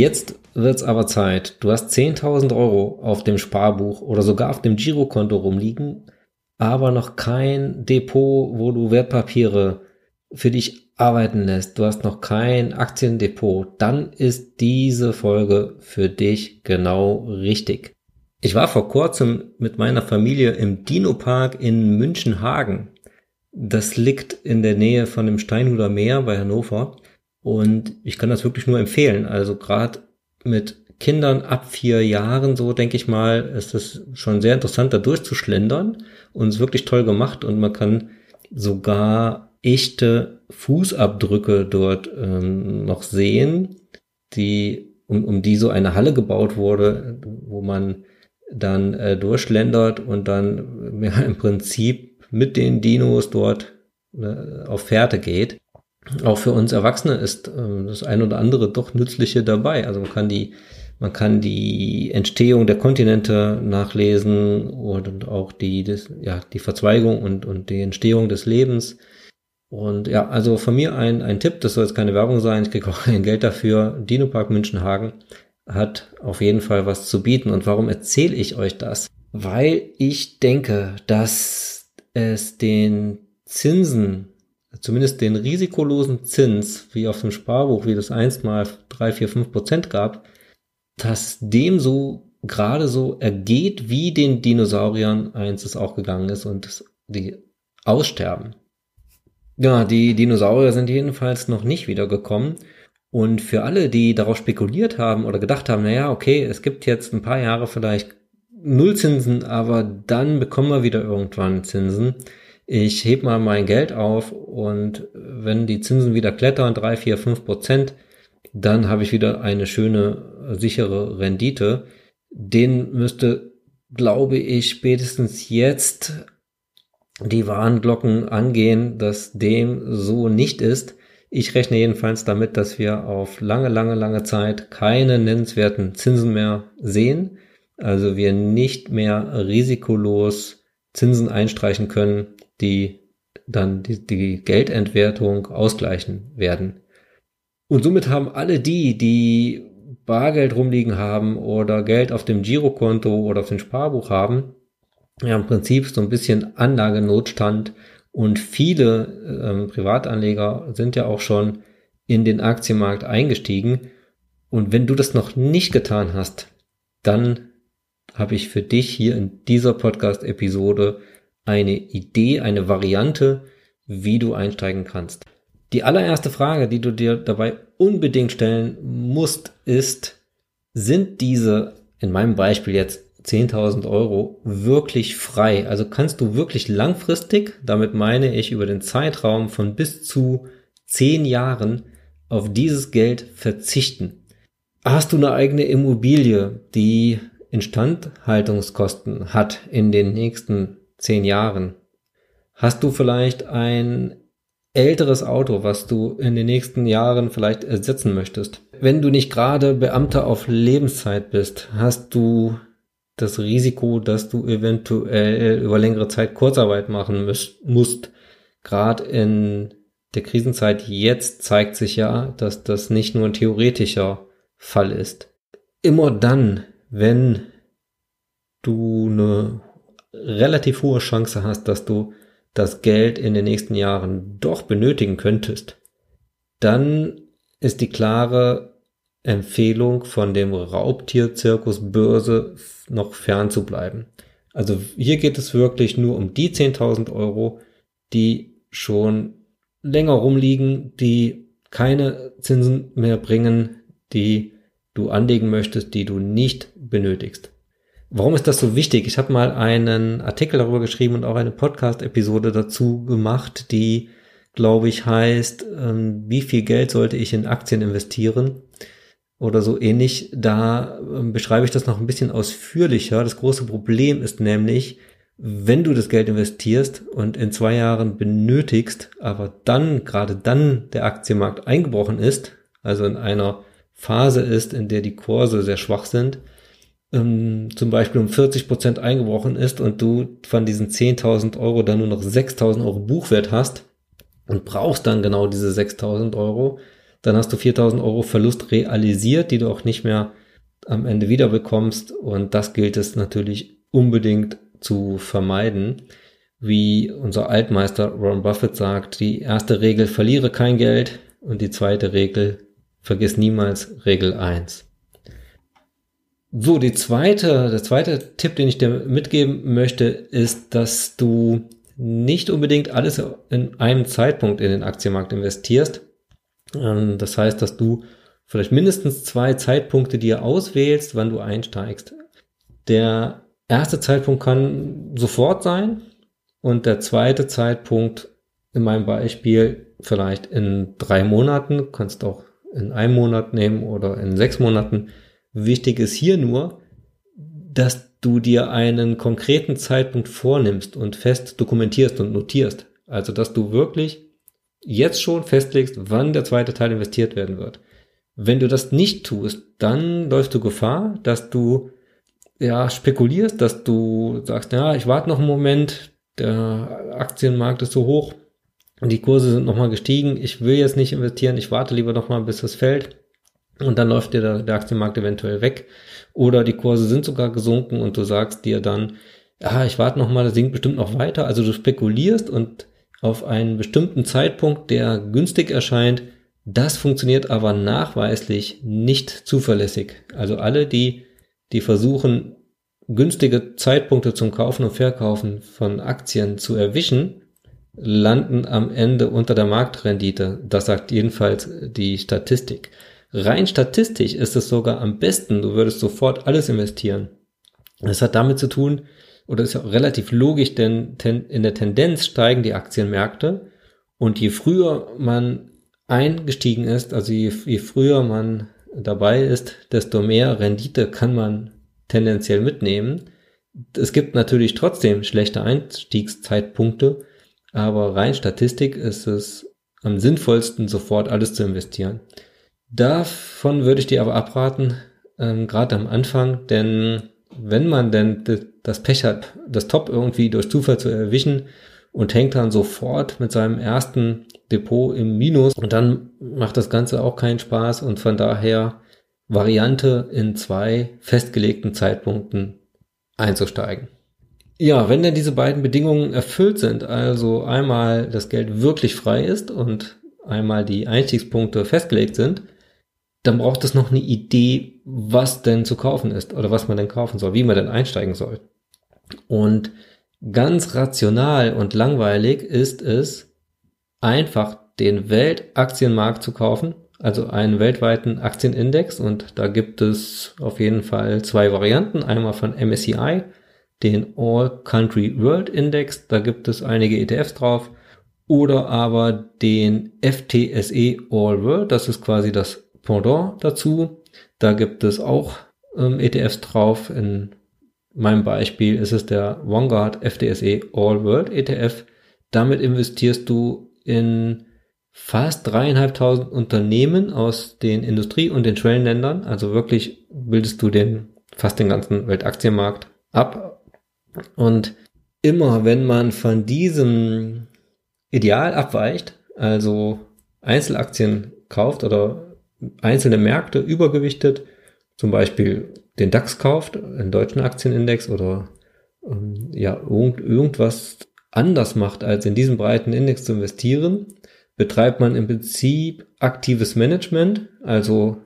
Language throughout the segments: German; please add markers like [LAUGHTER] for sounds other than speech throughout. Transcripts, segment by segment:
Jetzt wird's aber Zeit. Du hast 10.000 Euro auf dem Sparbuch oder sogar auf dem Girokonto rumliegen, aber noch kein Depot, wo du Wertpapiere für dich arbeiten lässt. Du hast noch kein Aktiendepot. Dann ist diese Folge für dich genau richtig. Ich war vor kurzem mit meiner Familie im Dino-Park in Münchenhagen. Das liegt in der Nähe von dem Steinhuder Meer bei Hannover. Und ich kann das wirklich nur empfehlen. Also gerade mit Kindern ab vier Jahren, so denke ich mal, ist es schon sehr interessant, da durchzuschlendern und es ist wirklich toll gemacht und man kann sogar echte Fußabdrücke dort ähm, noch sehen, die um, um die so eine Halle gebaut wurde, wo man dann äh, durchschlendert und dann ja, im Prinzip mit den Dinos dort äh, auf Fährte geht auch für uns Erwachsene ist äh, das ein oder andere doch nützliche dabei. Also man kann die, man kann die Entstehung der Kontinente nachlesen und auch die, das, ja, die Verzweigung und, und die Entstehung des Lebens. Und ja, also von mir ein, ein Tipp, das soll jetzt keine Werbung sein, ich kriege auch [LAUGHS] kein Geld dafür. Dino Park Münchenhagen hat auf jeden Fall was zu bieten. Und warum erzähle ich euch das? Weil ich denke, dass es den Zinsen zumindest den risikolosen Zins, wie auf dem Sparbuch, wie das einst mal drei, vier, fünf Prozent gab, dass dem so gerade so ergeht, wie den Dinosauriern einst es auch gegangen ist und die aussterben. Ja, die Dinosaurier sind jedenfalls noch nicht wiedergekommen. Und für alle, die darauf spekuliert haben oder gedacht haben, naja, okay, es gibt jetzt ein paar Jahre vielleicht Nullzinsen, aber dann bekommen wir wieder irgendwann Zinsen ich heb mal mein Geld auf und wenn die Zinsen wieder klettern, drei, vier, fünf Prozent, dann habe ich wieder eine schöne, sichere Rendite. Den müsste, glaube ich, spätestens jetzt die Warnglocken angehen, dass dem so nicht ist. Ich rechne jedenfalls damit, dass wir auf lange, lange, lange Zeit keine nennenswerten Zinsen mehr sehen. Also wir nicht mehr risikolos Zinsen einstreichen können, die dann die, die Geldentwertung ausgleichen werden. Und somit haben alle die, die Bargeld rumliegen haben oder Geld auf dem Girokonto oder auf dem Sparbuch haben, ja im Prinzip so ein bisschen Anlagenotstand und viele ähm, Privatanleger sind ja auch schon in den Aktienmarkt eingestiegen. Und wenn du das noch nicht getan hast, dann habe ich für dich hier in dieser Podcast-Episode eine Idee, eine Variante, wie du einsteigen kannst. Die allererste Frage, die du dir dabei unbedingt stellen musst, ist, sind diese, in meinem Beispiel jetzt 10.000 Euro, wirklich frei? Also kannst du wirklich langfristig, damit meine ich über den Zeitraum von bis zu 10 Jahren, auf dieses Geld verzichten? Hast du eine eigene Immobilie, die Instandhaltungskosten hat in den nächsten zehn Jahren? Hast du vielleicht ein älteres Auto, was du in den nächsten Jahren vielleicht ersetzen möchtest? Wenn du nicht gerade Beamter auf Lebenszeit bist, hast du das Risiko, dass du eventuell über längere Zeit Kurzarbeit machen musst. Gerade in der Krisenzeit jetzt zeigt sich ja, dass das nicht nur ein theoretischer Fall ist. Immer dann, wenn du eine relativ hohe Chance hast, dass du das Geld in den nächsten Jahren doch benötigen könntest, dann ist die klare Empfehlung von dem Raubtierzirkus Börse noch fern zu bleiben. Also hier geht es wirklich nur um die 10.000 Euro, die schon länger rumliegen, die keine Zinsen mehr bringen, die du anlegen möchtest, die du nicht benötigst. Warum ist das so wichtig? Ich habe mal einen Artikel darüber geschrieben und auch eine Podcast-Episode dazu gemacht, die, glaube ich, heißt, ähm, wie viel Geld sollte ich in Aktien investieren? Oder so ähnlich. Da ähm, beschreibe ich das noch ein bisschen ausführlicher. Das große Problem ist nämlich, wenn du das Geld investierst und in zwei Jahren benötigst, aber dann, gerade dann der Aktienmarkt eingebrochen ist, also in einer Phase ist, in der die Kurse sehr schwach sind, ähm, zum Beispiel um 40 Prozent eingebrochen ist und du von diesen 10.000 Euro dann nur noch 6.000 Euro Buchwert hast und brauchst dann genau diese 6.000 Euro, dann hast du 4000 Euro Verlust realisiert, die du auch nicht mehr am Ende wieder bekommst. Und das gilt es natürlich unbedingt zu vermeiden. Wie unser Altmeister Ron Buffett sagt, die erste Regel, verliere kein Geld. Und die zweite Regel, vergiss niemals Regel 1. So, die zweite, der zweite Tipp, den ich dir mitgeben möchte, ist, dass du nicht unbedingt alles in einem Zeitpunkt in den Aktienmarkt investierst. Ähm, das heißt, dass du vielleicht mindestens zwei Zeitpunkte dir auswählst, wann du einsteigst. Der erste Zeitpunkt kann sofort sein und der zweite Zeitpunkt in meinem Beispiel vielleicht in drei Monaten, kannst auch in einem Monat nehmen oder in sechs Monaten. Wichtig ist hier nur, dass du dir einen konkreten Zeitpunkt vornimmst und fest dokumentierst und notierst. Also, dass du wirklich jetzt schon festlegst, wann der zweite Teil investiert werden wird. Wenn du das nicht tust, dann läufst du Gefahr, dass du ja spekulierst, dass du sagst, ja, ich warte noch einen Moment, der Aktienmarkt ist so hoch die Kurse sind nochmal gestiegen, ich will jetzt nicht investieren, ich warte lieber nochmal, bis es fällt und dann läuft dir der, der Aktienmarkt eventuell weg oder die Kurse sind sogar gesunken und du sagst dir dann, ja, ich warte nochmal, das sinkt bestimmt noch weiter, also du spekulierst und auf einen bestimmten Zeitpunkt, der günstig erscheint, das funktioniert aber nachweislich nicht zuverlässig. Also alle, die, die versuchen, günstige Zeitpunkte zum Kaufen und Verkaufen von Aktien zu erwischen, landen am Ende unter der Marktrendite. Das sagt jedenfalls die Statistik. Rein statistisch ist es sogar am besten, du würdest sofort alles investieren. Das hat damit zu tun, oder ist ja relativ logisch, denn in der Tendenz steigen die Aktienmärkte und je früher man eingestiegen ist, also je, je früher man dabei ist, desto mehr Rendite kann man tendenziell mitnehmen. Es gibt natürlich trotzdem schlechte Einstiegszeitpunkte, aber rein Statistik ist es am sinnvollsten, sofort alles zu investieren. Davon würde ich dir aber abraten, ähm, gerade am Anfang, denn wenn man denn das Pech hat, das Top irgendwie durch Zufall zu erwischen und hängt dann sofort mit seinem ersten Depot im Minus und dann macht das Ganze auch keinen Spaß und von daher Variante in zwei festgelegten Zeitpunkten einzusteigen. Ja, wenn denn diese beiden Bedingungen erfüllt sind, also einmal das Geld wirklich frei ist und einmal die Einstiegspunkte festgelegt sind, dann braucht es noch eine Idee, was denn zu kaufen ist oder was man denn kaufen soll, wie man denn einsteigen soll. Und ganz rational und langweilig ist es, einfach den Weltaktienmarkt zu kaufen, also einen weltweiten Aktienindex. Und da gibt es auf jeden Fall zwei Varianten, einmal von MSCI, den All Country World Index, da gibt es einige ETFs drauf, oder aber den FTSE All World, das ist quasi das Pendant dazu, da gibt es auch ähm, ETFs drauf, in meinem Beispiel ist es der Vanguard FTSE All World ETF, damit investierst du in fast dreieinhalbtausend Unternehmen aus den Industrie- und den Schwellenländern. Also wirklich bildest du den, fast den ganzen Weltaktienmarkt ab. Und immer wenn man von diesem Ideal abweicht, also Einzelaktien kauft oder einzelne Märkte übergewichtet, zum Beispiel den DAX kauft, einen deutschen Aktienindex oder ähm, ja, irgend, irgendwas anders macht, als in diesem breiten Index zu investieren, betreibt man im Prinzip aktives Management, also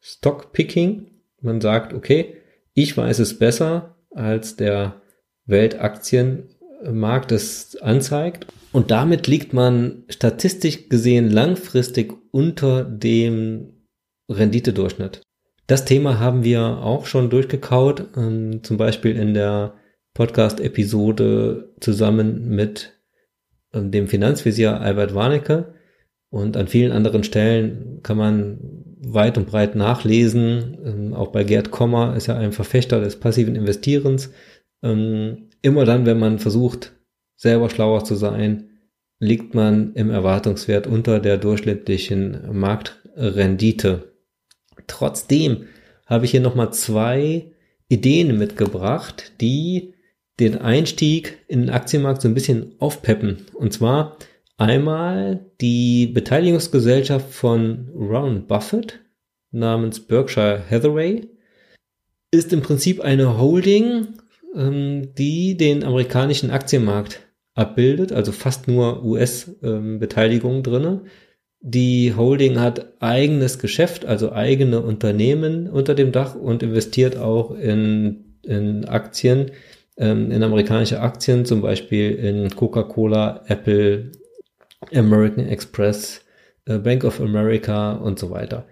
Stockpicking. Man sagt, okay, ich weiß es besser, als der Weltaktienmarkt es anzeigt. Und damit liegt man statistisch gesehen langfristig unter dem Renditedurchschnitt. Das Thema haben wir auch schon durchgekaut, ähm, zum Beispiel in der Podcast-Episode zusammen mit ähm, dem Finanzvisier Albert Warnecke. Und an vielen anderen Stellen kann man weit und breit nachlesen. Ähm, auch bei Gerd Kommer ist ja ein Verfechter des passiven Investierens. Immer dann, wenn man versucht, selber schlauer zu sein, liegt man im Erwartungswert unter der durchschnittlichen Marktrendite. Trotzdem habe ich hier nochmal zwei Ideen mitgebracht, die den Einstieg in den Aktienmarkt so ein bisschen aufpeppen. Und zwar Einmal die Beteiligungsgesellschaft von Warren Buffett namens Berkshire Hathaway ist im Prinzip eine Holding, ähm, die den amerikanischen Aktienmarkt abbildet, also fast nur US-Beteiligung ähm. Die Holding hat eigenes Geschäft, also eigene Unternehmen unter dem Dach und investiert auch in, in Aktien, ähm, in amerikanische Aktien, zum Beispiel in Coca-Cola, Apple, American Express, äh, Bank of America und so weiter.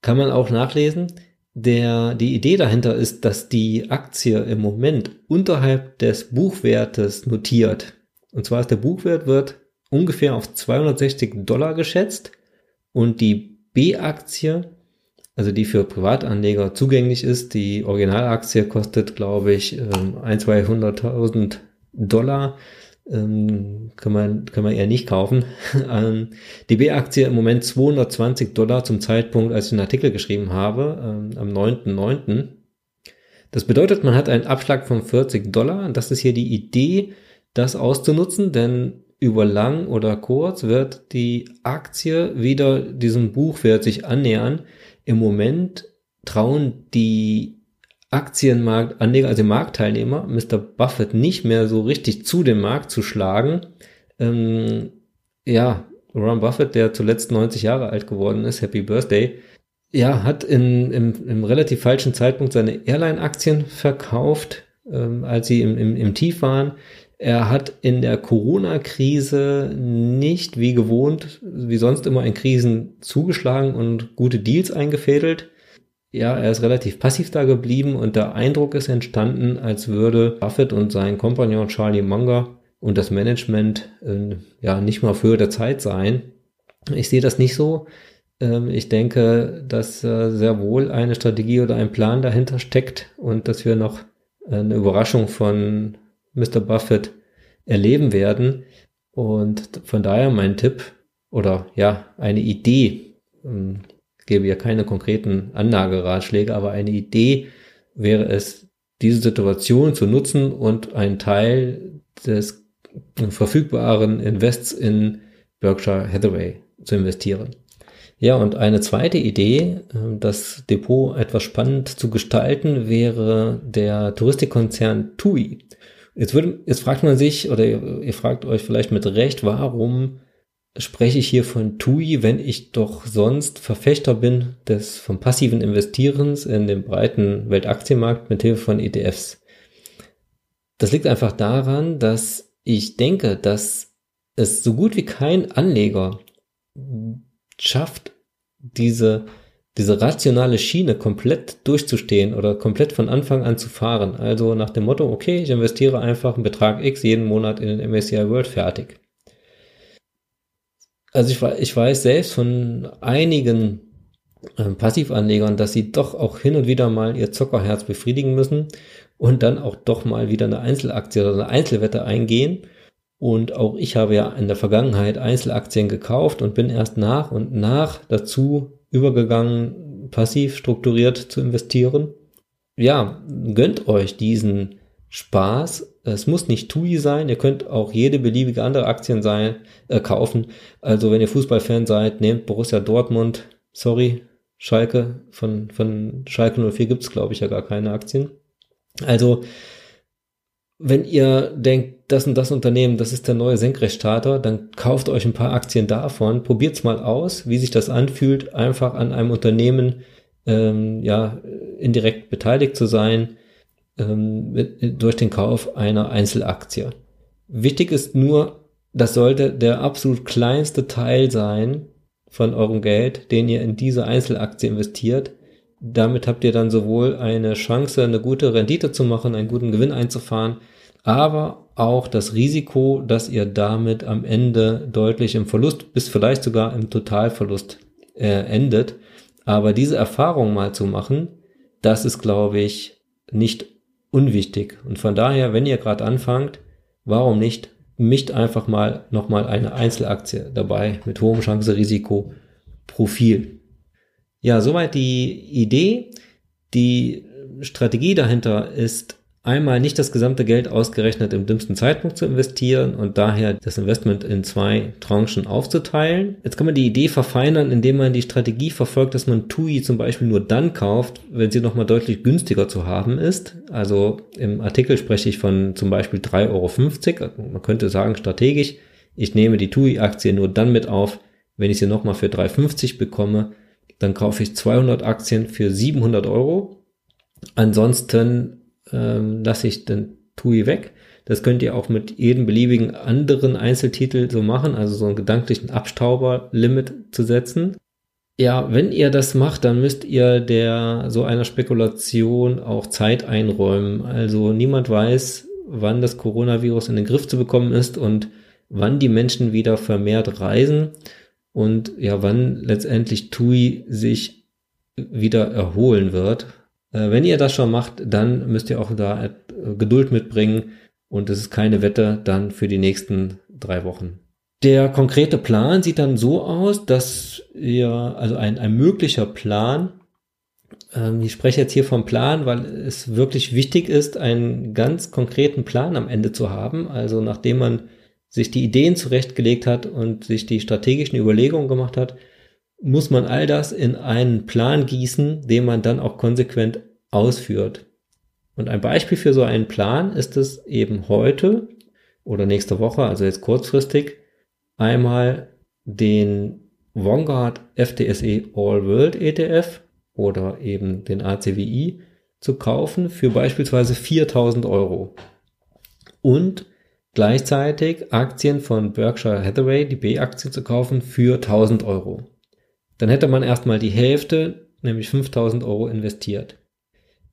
Kann man auch nachlesen. Der, die Idee dahinter ist, dass die Aktie im Moment unterhalb des Buchwertes notiert. Und zwar ist der Buchwert wird ungefähr auf 260 Dollar geschätzt und die B-Aktie, also die für Privatanleger zugänglich ist, die Originalaktie kostet, glaube ich, ähm, ein, 200.000 Dollar ähm, kann man, kann man eher nicht kaufen. [LAUGHS] ähm, die B-Aktie im Moment 220 Dollar zum Zeitpunkt, als ich den Artikel geschrieben habe, ähm, am 9.9. Das bedeutet, man hat einen Abschlag von 40 Dollar. Das ist hier die Idee, das auszunutzen, denn über lang oder kurz wird die Aktie wieder diesem Buchwert sich annähern. Im Moment trauen die Aktienmarktanleger, also Marktteilnehmer, Mr. Buffett nicht mehr so richtig zu dem Markt zu schlagen. Ähm, ja, Warren Buffett, der zuletzt 90 Jahre alt geworden ist, Happy Birthday, ja, hat in, im, im relativ falschen Zeitpunkt seine Airline-Aktien verkauft, ähm, als sie im, im, im Tief waren. Er hat in der Corona-Krise nicht wie gewohnt, wie sonst immer in Krisen zugeschlagen und gute Deals eingefädelt ja, er ist relativ passiv da geblieben und der Eindruck ist entstanden, als würde Buffett und sein Kompagnon Charlie Munger und das Management äh, ja nicht mal für der Zeit sein. Ich sehe das nicht so. Ähm, ich denke, dass äh, sehr wohl eine Strategie oder ein Plan dahinter steckt und dass wir noch eine Überraschung von Mr. Buffett erleben werden. Und von daher mein Tipp oder ja, eine Idee, ähm, gebe ja keine konkreten Anlageratschläge, aber eine Idee wäre es, diese Situation zu nutzen und einen Teil des verfügbaren Invests in Berkshire Hathaway zu investieren. Ja, und eine zweite Idee, ähm, das Depot etwas spannend zu gestalten, wäre der Touristikkonzern TUI. Jetzt, würde, jetzt fragt man sich, oder ihr, ihr fragt euch vielleicht mit Recht, warum spreche ich hier von TUI, wenn ich doch sonst Verfechter bin des vom passiven Investierens in den breiten Weltaktienmarkt mit Hilfe von ETFs. Das liegt einfach daran, dass ich denke, dass es so gut wie kein Anleger schafft, diese, diese rationale Schiene komplett durchzustehen oder komplett von Anfang an zu fahren. Also nach dem Motto, okay, ich investiere einfach einen Betrag X jeden Monat in den MSCI World fertig also ich, ich weiß selbst von einigen äh, Passivanlegern, dass sie doch auch hin und wieder mal ihr Zockerherz befriedigen müssen und dann auch doch mal wieder eine Einzelaktie oder eine Einzelwette eingehen. Und auch ich habe ja in der Vergangenheit Einzelaktien gekauft und bin erst nach und nach dazu übergegangen, passiv strukturiert zu investieren. Ja, gönnt euch diesen Spaß. Es muss nicht TUI sein, ihr könnt auch jede beliebige andere Aktien sein, äh, kaufen. Also wenn ihr Fußballfan seid, nehmt Borussia Dortmund, sorry, Schalke, von, von Schalke 04 gibt's glaube ich ja gar keine Aktien. Also wenn ihr denkt, das und das Unternehmen, das ist der neue Senkrechtstarter, dann kauft euch ein paar Aktien davon, probiert's mal aus, wie sich das anfühlt, einfach an einem Unternehmen ähm, ja indirekt beteiligt zu sein ähm, mit, durch den Kauf einer Einzelaktie. Wichtig ist nur, das sollte der absolut kleinste Teil sein von eurem Geld, den ihr in diese Einzelaktie investiert. Damit habt ihr dann sowohl eine Chance, eine gute Rendite zu machen, einen guten Gewinn einzufahren, aber auch das Risiko, dass ihr damit am Ende deutlich im Verlust bis vielleicht sogar im Totalverlust äh, endet. Aber diese Erfahrung mal zu machen, das ist, glaube ich, nicht unwichtig. Und von daher, wenn ihr gerade anfangt, warum nicht mischt einfach mal nochmal eine Einzelaktie dabei mit hohem Chance-Risiko-Profil. Ja, soweit die Idee. Die Strategie dahinter ist einmal nicht das gesamte Geld ausgerechnet im dümmsten Zeitpunkt zu investieren und daher das Investment in zwei Tranchen aufzuteilen. Jetzt kann man die Idee verfeinern, indem man die Strategie verfolgt, dass man TUI zum Beispiel nur dann kauft, wenn sie nochmal deutlich günstiger zu haben ist. Also im Artikel spreche ich von zum Beispiel 3,50 Euro. Man könnte sagen strategisch, ich nehme die TUI-Aktie nur dann mit auf, wenn ich sie nochmal für 3,50 bekomme. Dann kaufe ich 200 Aktien für 700 Euro. Ansonsten ähm, lasse ich den TUI weg. Das könnt ihr auch mit jedem beliebigen anderen Einzeltitel so machen, also so einen gedanklichen Abstauber-Limit zu setzen. Ja, wenn ihr das macht, dann müsst ihr der so einer Spekulation auch Zeit einräumen. Also niemand weiß, wann das Coronavirus in den Griff zu bekommen ist und wann die Menschen wieder vermehrt reisen und ja, wann letztendlich TUI sich wieder erholen wird. Äh, wenn ihr das schon macht, dann müsst ihr auch da äh, Geduld mitbringen und es ist keine Wette dann für die nächsten drei Wochen. Der konkrete Plan sieht dann so aus, dass ihr, also ein, ein möglicher Plan, ähm, ich spreche jetzt hier vom Plan, weil es wirklich wichtig ist, einen ganz konkreten Plan am Ende zu haben. Also nachdem man sich die Ideen zurechtgelegt hat und sich die strategischen Überlegungen gemacht hat, muss man all das in einen Plan gießen, den man dann auch konsequent ausführt. Und ein Beispiel für so einen Plan ist es eben heute oder nächste Woche, also jetzt kurzfristig, einmal den Vanguard FTSE All World ETF oder eben den ACWI zu kaufen für beispielsweise 4000 Euro. Und gleichzeitig Aktien von Berkshire Hathaway, die B-Aktie zu kaufen für 1000 Euro. Dann hätte man erstmal die Hälfte, nämlich 5000 Euro investiert.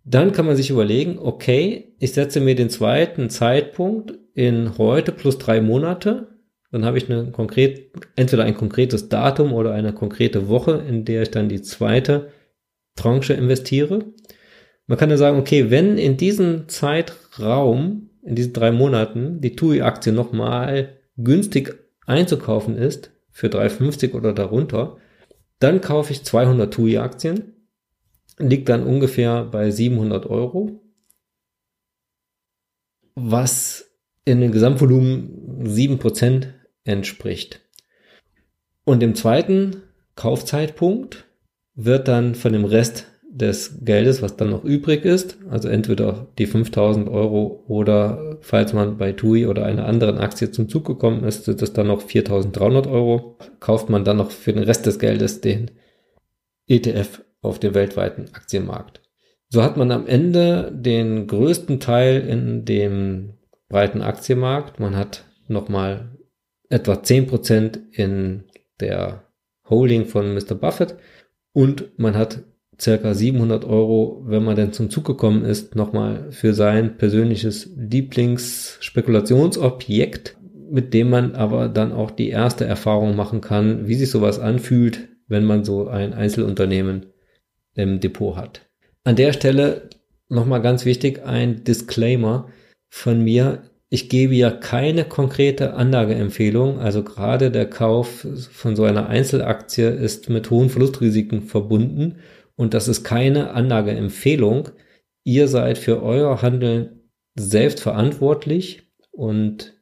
Dann kann man sich überlegen, okay, ich setze mir den zweiten Zeitpunkt in heute plus drei Monate. Dann habe ich eine konkret, entweder ein konkretes Datum oder eine konkrete Woche, in der ich dann die zweite Tranche investiere. Man kann dann sagen, okay, wenn in diesem Zeitraum, in diesen drei Monaten, die TUI-Aktie nochmal günstig einzukaufen ist, für 3,50 oder darunter, dann kaufe ich 200 TUI-Aktien, liegt dann ungefähr bei 700 Euro, was in dem Gesamtvolumen 7% entspricht. Und im zweiten Kaufzeitpunkt wird dann von dem Rest des Geldes, was dann noch übrig ist, also entweder die 5000 Euro oder falls man bei TUI oder einer anderen Aktie zum Zug gekommen ist, sind es dann noch 4300 Euro, kauft man dann noch für den Rest des Geldes den ETF auf dem weltweiten Aktienmarkt. So hat man am Ende den größten Teil in dem breiten Aktienmarkt. Man hat nochmal etwa 10% in der Holding von Mr. Buffett und man hat circa 700 Euro, wenn man denn zum Zug gekommen ist, nochmal für sein persönliches Lieblingsspekulationsobjekt, mit dem man aber dann auch die erste Erfahrung machen kann, wie sich sowas anfühlt, wenn man so ein Einzelunternehmen im Depot hat. An der Stelle nochmal ganz wichtig ein Disclaimer von mir. Ich gebe ja keine konkrete Anlageempfehlung. Also gerade der Kauf von so einer Einzelaktie ist mit hohen Verlustrisiken verbunden und das ist keine Anlageempfehlung. Ihr seid für euer Handeln selbst verantwortlich und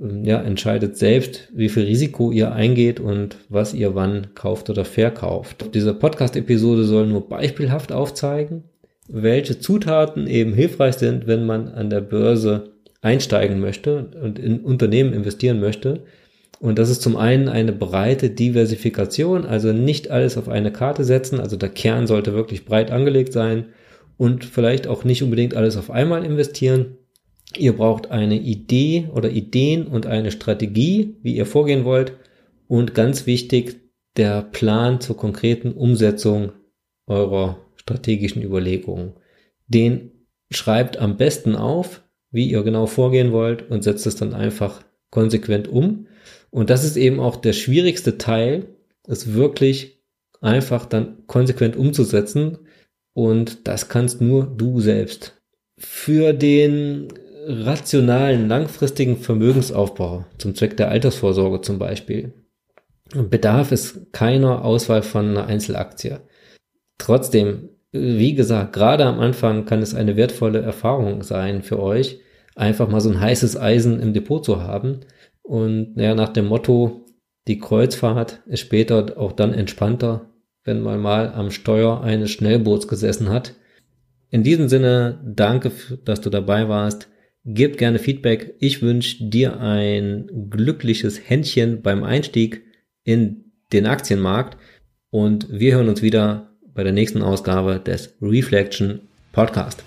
ähm, ja, entscheidet selbst, wie viel Risiko ihr eingeht und was ihr wann kauft oder verkauft. Diese Podcast-Episode soll nur beispielhaft aufzeigen, welche Zutaten eben hilfreich sind, wenn man an der Börse einsteigen möchte und in Unternehmen investieren möchte. Und das ist zum einen eine breite Diversifikation, also nicht alles auf eine Karte setzen, also der Kern sollte wirklich breit angelegt sein und vielleicht auch nicht unbedingt alles auf einmal investieren. Ihr braucht eine Idee oder Ideen und eine Strategie, wie ihr vorgehen wollt und ganz wichtig, der Plan zur konkreten Umsetzung eurer strategischen Überlegungen. Den schreibt am besten auf, wie ihr genau vorgehen wollt und setzt es dann einfach konsequent um. Und das ist eben auch der schwierigste Teil, es wirklich einfach dann konsequent umzusetzen. Und das kannst nur du selbst. Für den rationalen, langfristigen Vermögensaufbau zum Zweck der Altersvorsorge zum Beispiel bedarf es keiner Auswahl von einer Einzelaktie. Trotzdem wie gesagt, gerade am Anfang kann es eine wertvolle Erfahrung sein für euch, einfach mal so ein heißes Eisen im Depot zu haben. Und ja, nach dem Motto, die Kreuzfahrt ist später auch dann entspannter, wenn man mal am Steuer eines Schnellboots gesessen hat. In diesem Sinne, danke, dass du dabei warst. Gib gerne Feedback. Ich wünsche dir ein glückliches Händchen beim Einstieg in den Aktienmarkt und wir hören uns wieder bei der nächsten Ausgabe des Reflection Podcast.